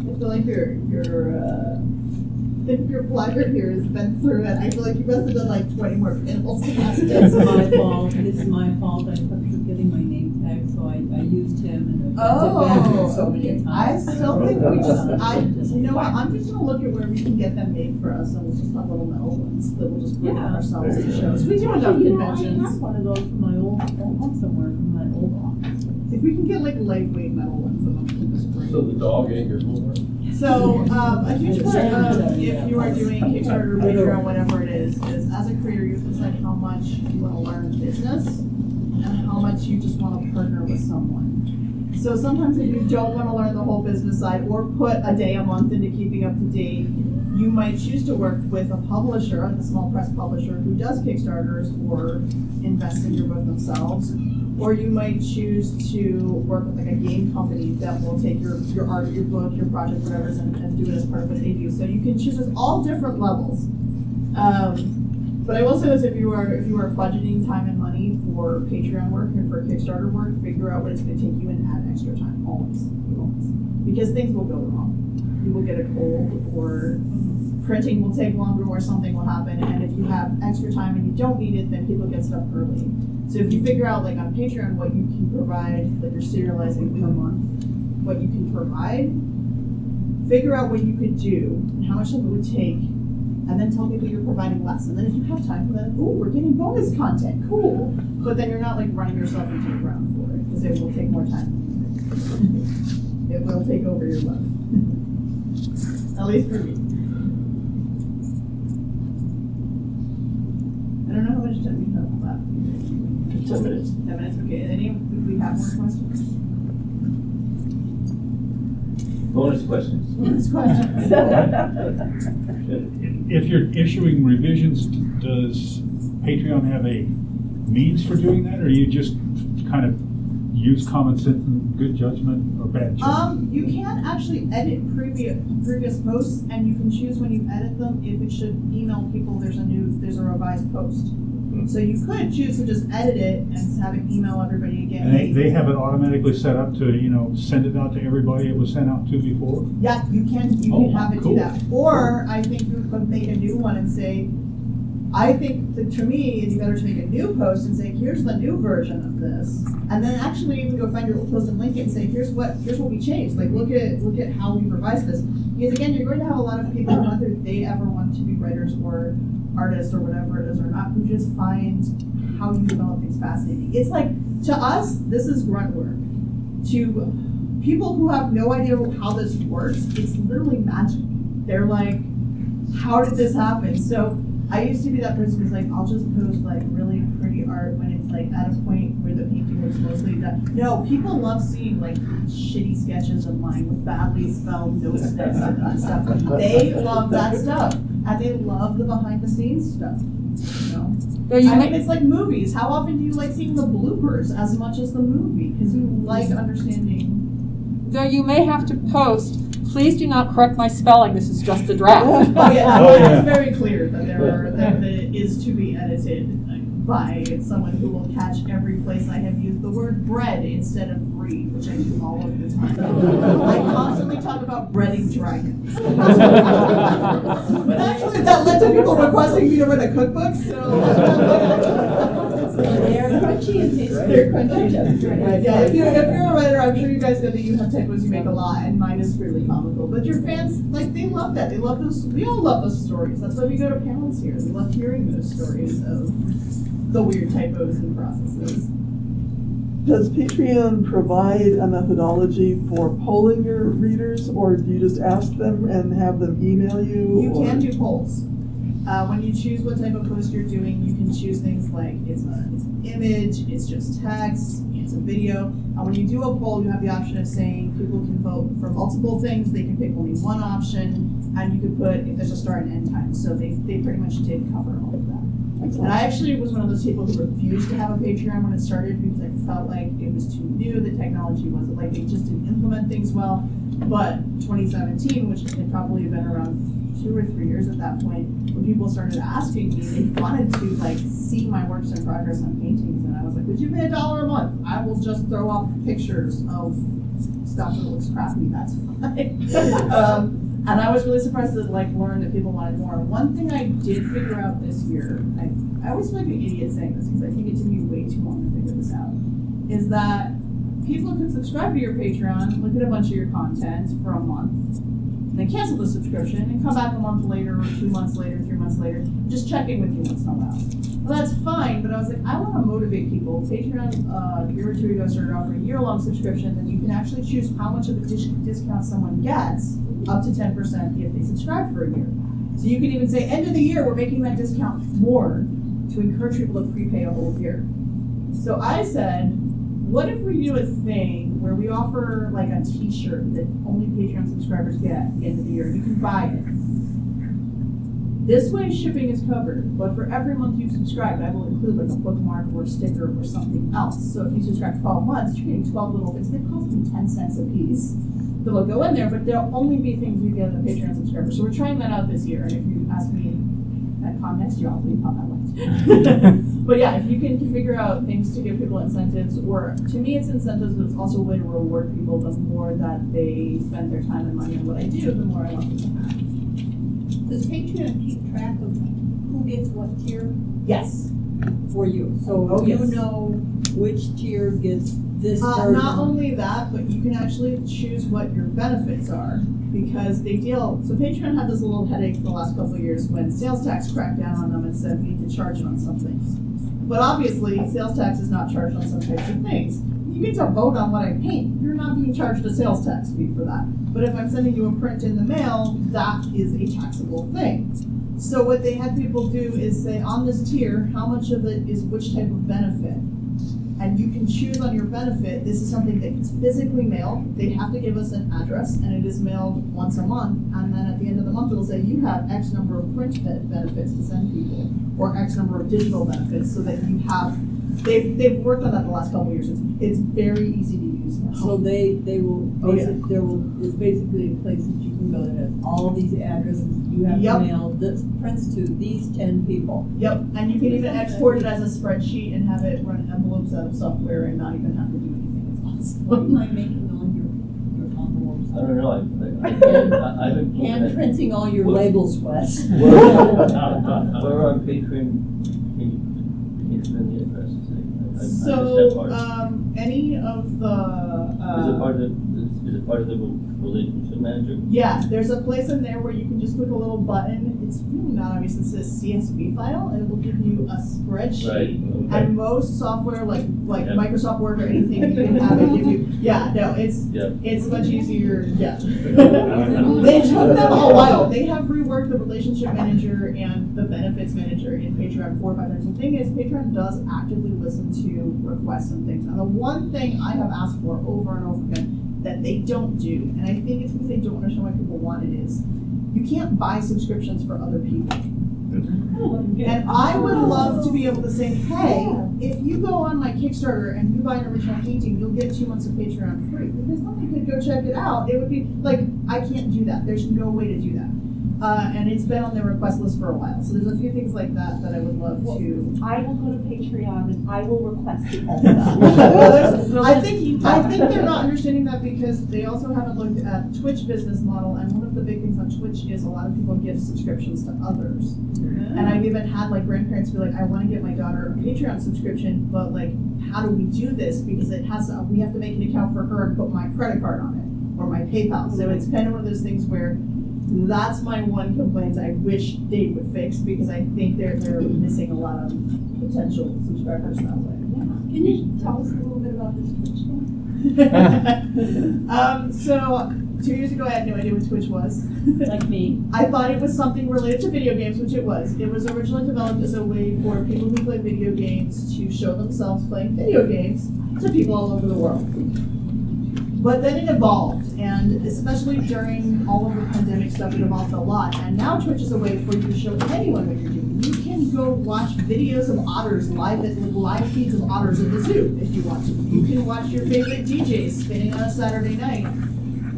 I feel like your your uh, if your pleasure here has been through it. I feel like you must have done like twenty more panels. It's my fault, it's my fault, I kept forgetting my name tag, so I, I used him and I Oh, so many okay. times. I still think we just, I, you know what, I'm just gonna look at where we can get them made for us, and we'll just have little metal ones that we'll just bring Yeah. ourselves to shows. We do enough Actually, you know, I have conventions. one of those from my old, old home somewhere, from my old office. If we can get like lightweight metal ones, then we can just bring. So the dog ate your homework? So, um, a huge part of if you are doing Kickstarter, Patreon, whatever it is, is as a creator, you have to decide how much you wanna learn business and how much you just wanna partner with someone. So sometimes if you don't wanna learn the whole business side or put a day a month into keeping up to date, you might choose to work with a publisher, a small press publisher who does Kickstarters or invest in your book themselves. Or you might choose to work with like a game company that will take your, your art, your book, your project, whatever, and, and do it as part of what they do. So you can choose at all different levels. Um, but I will say this, if you are, if you are budgeting time and money for Patreon work and for Kickstarter work, figure out what it's gonna take you and add extra time, always, always. Because things will go wrong. You will get a cold or printing will take longer or something will happen. And if you have extra time and you don't need it, then people get stuff early. So if you figure out like on Patreon what you can provide, like you're serializing per month, what you can provide, figure out what you could do and how much time it would take, and then tell people you're providing less. And then if you have time, then oh, we're getting bonus content, cool. But then you're not like running yourself into the ground for it because it will take more time. it will take over your life. At least for me. I don't know how much time we have left. Ten minutes. Ten minutes, okay. Any, do we have more questions? Bonus questions. Bonus questions. If you're issuing revisions, does Patreon have a means for doing that, or you just kind of use common sense and good judgment or bad judgment? Um, you can actually edit previous previous posts, and you can choose when you edit them if it should email people. There's a new, there's a revised post. So you could choose to just edit it and have it email everybody again. And they, they have it automatically set up to, you know, send it out to everybody it was sent out to before? Yeah, you can, you Oh, can have it do that. Or I think you could make a new one and say, I think that to me, it'd be better to make a new post and say, here's the new version of this. And then actually even go find your old post and link it and say, here's what, here's what we changed. Like, look at, look at how we revised this. Because again, you're going to have a lot of people, whether they ever want to be writers or artists or whatever it is or not, who just find how you develop things fascinating. It's like, to us, this is grunt work. To people who have no idea how this works, it's literally magic. They're like, how did this happen? So I used to be that person who's like, I'll just post like really pretty art when it's like at a point where the painting looks mostly done. No, people love seeing like shitty sketches of mine with badly spelled notes and stuff. They love that stuff. And they love the behind the scenes stuff. You know? Though you I may- mean, it's like movies. How often do you like seeing the bloopers as much as the movie? Because you like understanding. Though you may have to post Please do not correct my spelling. This is just a draft. Oh yeah, Oh, it's very clear that there are that it is to be edited by someone who will catch every place I have used the word bread instead of breed, which I do all of the time. I constantly talk about breading dragons. but actually, that led to people requesting me to write a cookbook. So They're crunchy and tasty. they're crunchy. Right. Yeah, if you're, if you're a writer, I'm sure you guys know that you have typos you make a lot, and mine is fairly comical. But your fans, like, they love that. They love those. We all love those stories. That's why we go to panels here. We love hearing those stories of the weird typos and processes. Does Patreon provide a methodology for polling your readers, or do you just ask them and have them email you? You or- can do polls. Uh, when you choose what type of post you're doing, you can choose things like it's, a, it's an image, it's just text, it's a video. Uh, when you do a poll, you have the option of saying people can vote for multiple things. They can pick only one option, and you could put if there's a start and end time. So they, they pretty much did cover all of that. And I actually was one of those people who refused to have a Patreon when it started because I felt like it was too new. The technology wasn't like they just didn't implement things well. But 2017, which had probably been around two or three years at that point, when people started asking me, they wanted to like see my works in progress on paintings, and I was like, "Would you pay a dollar a month? I will just throw up pictures of stuff that looks crappy. That's fine." um, and I was really surprised to like learn that people wanted more. One thing I did figure out this year, I, I always feel like an idiot saying this because I think it took me way too long to figure this out, is that people can subscribe to your Patreon, look at a bunch of your content for a month, and then cancel the subscription and come back a month later or two months later, three months later, just check in with you once in a while. Well, that's fine, but I was like, I want to motivate people. Patreon, uh, a year or two ago, started offering a year-long subscription, and you can actually choose how much of a dis- discount someone gets, up to 10% if they subscribe for a year. So you can even say, end of the year, we're making that discount more to encourage people to prepay a whole year. So I said, what if we do a thing where we offer like a T-shirt that only Patreon subscribers get at the end of the year? You can buy it. This way, shipping is covered, but for every month you've subscribed, I will include like a bookmark or a sticker or something else. So if you subscribe 12 months, you're getting 12 little bits. They cost me 10 cents a piece that will go in there, but there'll only be things you get as a Patreon subscriber. So we're trying that out this year, and if you ask me at con next year, I'll tell you how that went. but yeah, if you can figure out things to give people incentives, or to me it's incentives, but it's also a way to reward people. The more that they spend their time and money on what I do, the more I want them to have. Does Patreon keep track of who gets what tier Yes. for you? So Oh, you yes. know which tier gets this Uh, not only that, but you can actually choose what your benefits are because they deal. So Patreon had this little headache for the last couple of years when sales tax cracked down on them and said we need to charge on some things. But obviously, sales tax is not charged on some types of things. You get to vote on what I paint. You're not being charged a sales tax fee for that. But if I'm sending you a print in the mail, that is a taxable thing. So what they had people do is say on this tier, how much of it is which type of benefit? And you can choose on your benefit. This is something that gets physically mailed. They have to give us an address, and it is mailed once a month. And then at the end of the month, it'll say you have X number of print ben- benefits to send people, or X number of digital benefits, so that you have. They've, they've worked on that the last couple years. It's, it's very easy to use. So they, they will, Oh, yeah. basic, there will, is basically a place that you can go that has all these addresses, you have Yep. to mail this prints to these ten people. Yep, and you can even export it as a spreadsheet and have it run envelopes out of software and not even have to do anything. It's What awesome. am I making all your, your envelopes? I don't know, I, I, I, I've been. looking Hand printing all your Well- labels, Wes. Where where on Patreon, can you, can you send the addresses? I- I- I missed that So, um, any of the, uh. Is it part of the, is, is it part of the relationship manager? Yeah, there's a place in there where you can just click a little button. It's really not obvious. It says CSV file, and it will give you a spreadsheet. Right, okay. And most software, like like Yeah. Microsoft Word or anything, you can have it give you. Yeah, no, it's Yeah. it's much easier. Yeah. they took them a while. They have reworked the relationship manager and the benefits manager in Patreon four or five times. The thing is, Patreon does actively listen to requests and things. And the one thing I have asked for over and over again that they don't do, and I think it's because they don't understand why people want it, is you can't buy subscriptions for other people. And I would love to be able to say, hey, if you go on my Kickstarter and you buy an original painting, you'll get two months of Patreon free. Because somebody could go check it out. It would be like, I can't do that. There's no way to do that. Uh, and it's been on their request list for a while. So there's a few things like that that I would love to. I will go to Patreon and I will request it all I think I think they're not understanding that because they also haven't looked at Twitch business model, and one of the big things on Twitch is a lot of people give subscriptions to others. And I've even had like grandparents be like, I want to get my daughter a Patreon subscription, but like, how do we do this? Because it has to, we have to make an account for her and put my credit card on it or my PayPal. So it's kind of one of those things where that's my one complaint I wish they would fix because I think they're they're missing a lot of potential subscribers that way. Can you tell us a little bit about this Twitch thing? um, so two years ago, I had no idea what Twitch was. like me. I thought it was something related to video games, which it was. It was originally developed as a way for people who play video games to show themselves playing video games to people all over the world. But then it evolved, and especially during all of the pandemic stuff, it evolved a lot. And now Twitch is a way for you to show anyone what you're doing. You can go watch videos of otters live at live feeds of otters at the zoo if you want to. You can watch your favorite DJs spinning on a Saturday night.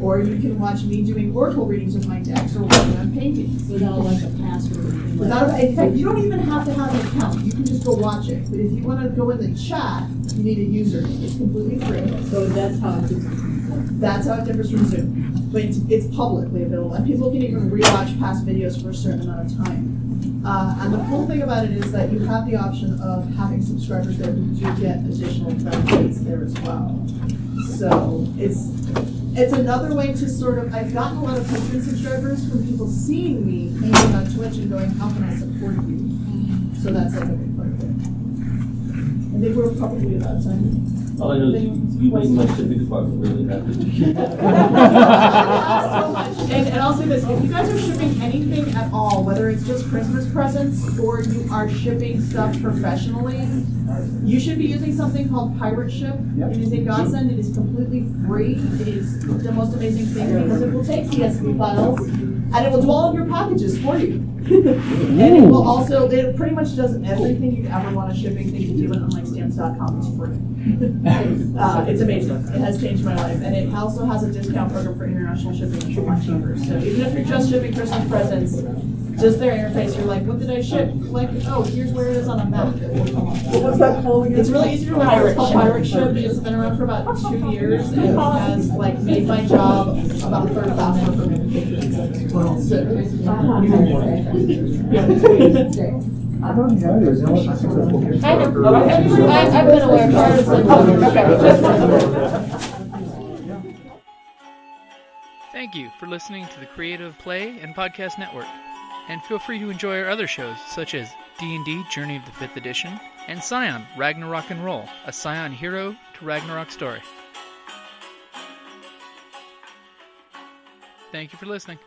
Or you can watch me doing oracle readings with my decks or working on paintings. Without like a password. Without, in fact, you don't even have to have an account. You can just go watch it. But if you want to go in the chat, you need a username. It's completely free. So that's how it is. That's how it differs from Zoom. But it's, it's publicly available, and people can even rewatch past videos for a certain amount of time. Uh, and the cool thing about it is that you have the option of having subscribers there who do get additional benefits there as well. So it's it's another way to sort of I've gotten a lot of Patreon subscribers from people seeing me painting on Twitch and going, how can I support you? So that's like a big part of it. I think we're probably about time. All I know is you, you make my shipping department really happy. And, and I'll say this, if you guys are shipping anything at all, whether it's just Christmas presents or you are shipping stuff professionally, you should be using something called Pirate Ship. It is a godsend, it is completely free, it is the most amazing thing because it will take CSV files and it will do all of your packages for you. And it will also, it pretty much does everything you'd ever want a shipping thing to do, and unlike stamps.com, it's free. Uh, it's amazing. It has changed my life. And it also has a discount program for international shipping, which is much cheaper. So even if you're just shipping Christmas presents, just their interface, you're like, what did I ship? Like, oh, here's where it is on a map. What was that called again? It's really easy to remember. It's called Pirate Ship. It's been around for about two years and it has like made my job about a third faster for me. I don't have it. No, I think. I know. I- I've been aware of it. Thank you for listening to the Creative Play and Podcast Network. And feel free to enjoy our other shows such as D&D Journey of the 5th Edition and Scion Ragnarok and Roll, a Scion hero to Ragnarok story. Thank you for listening.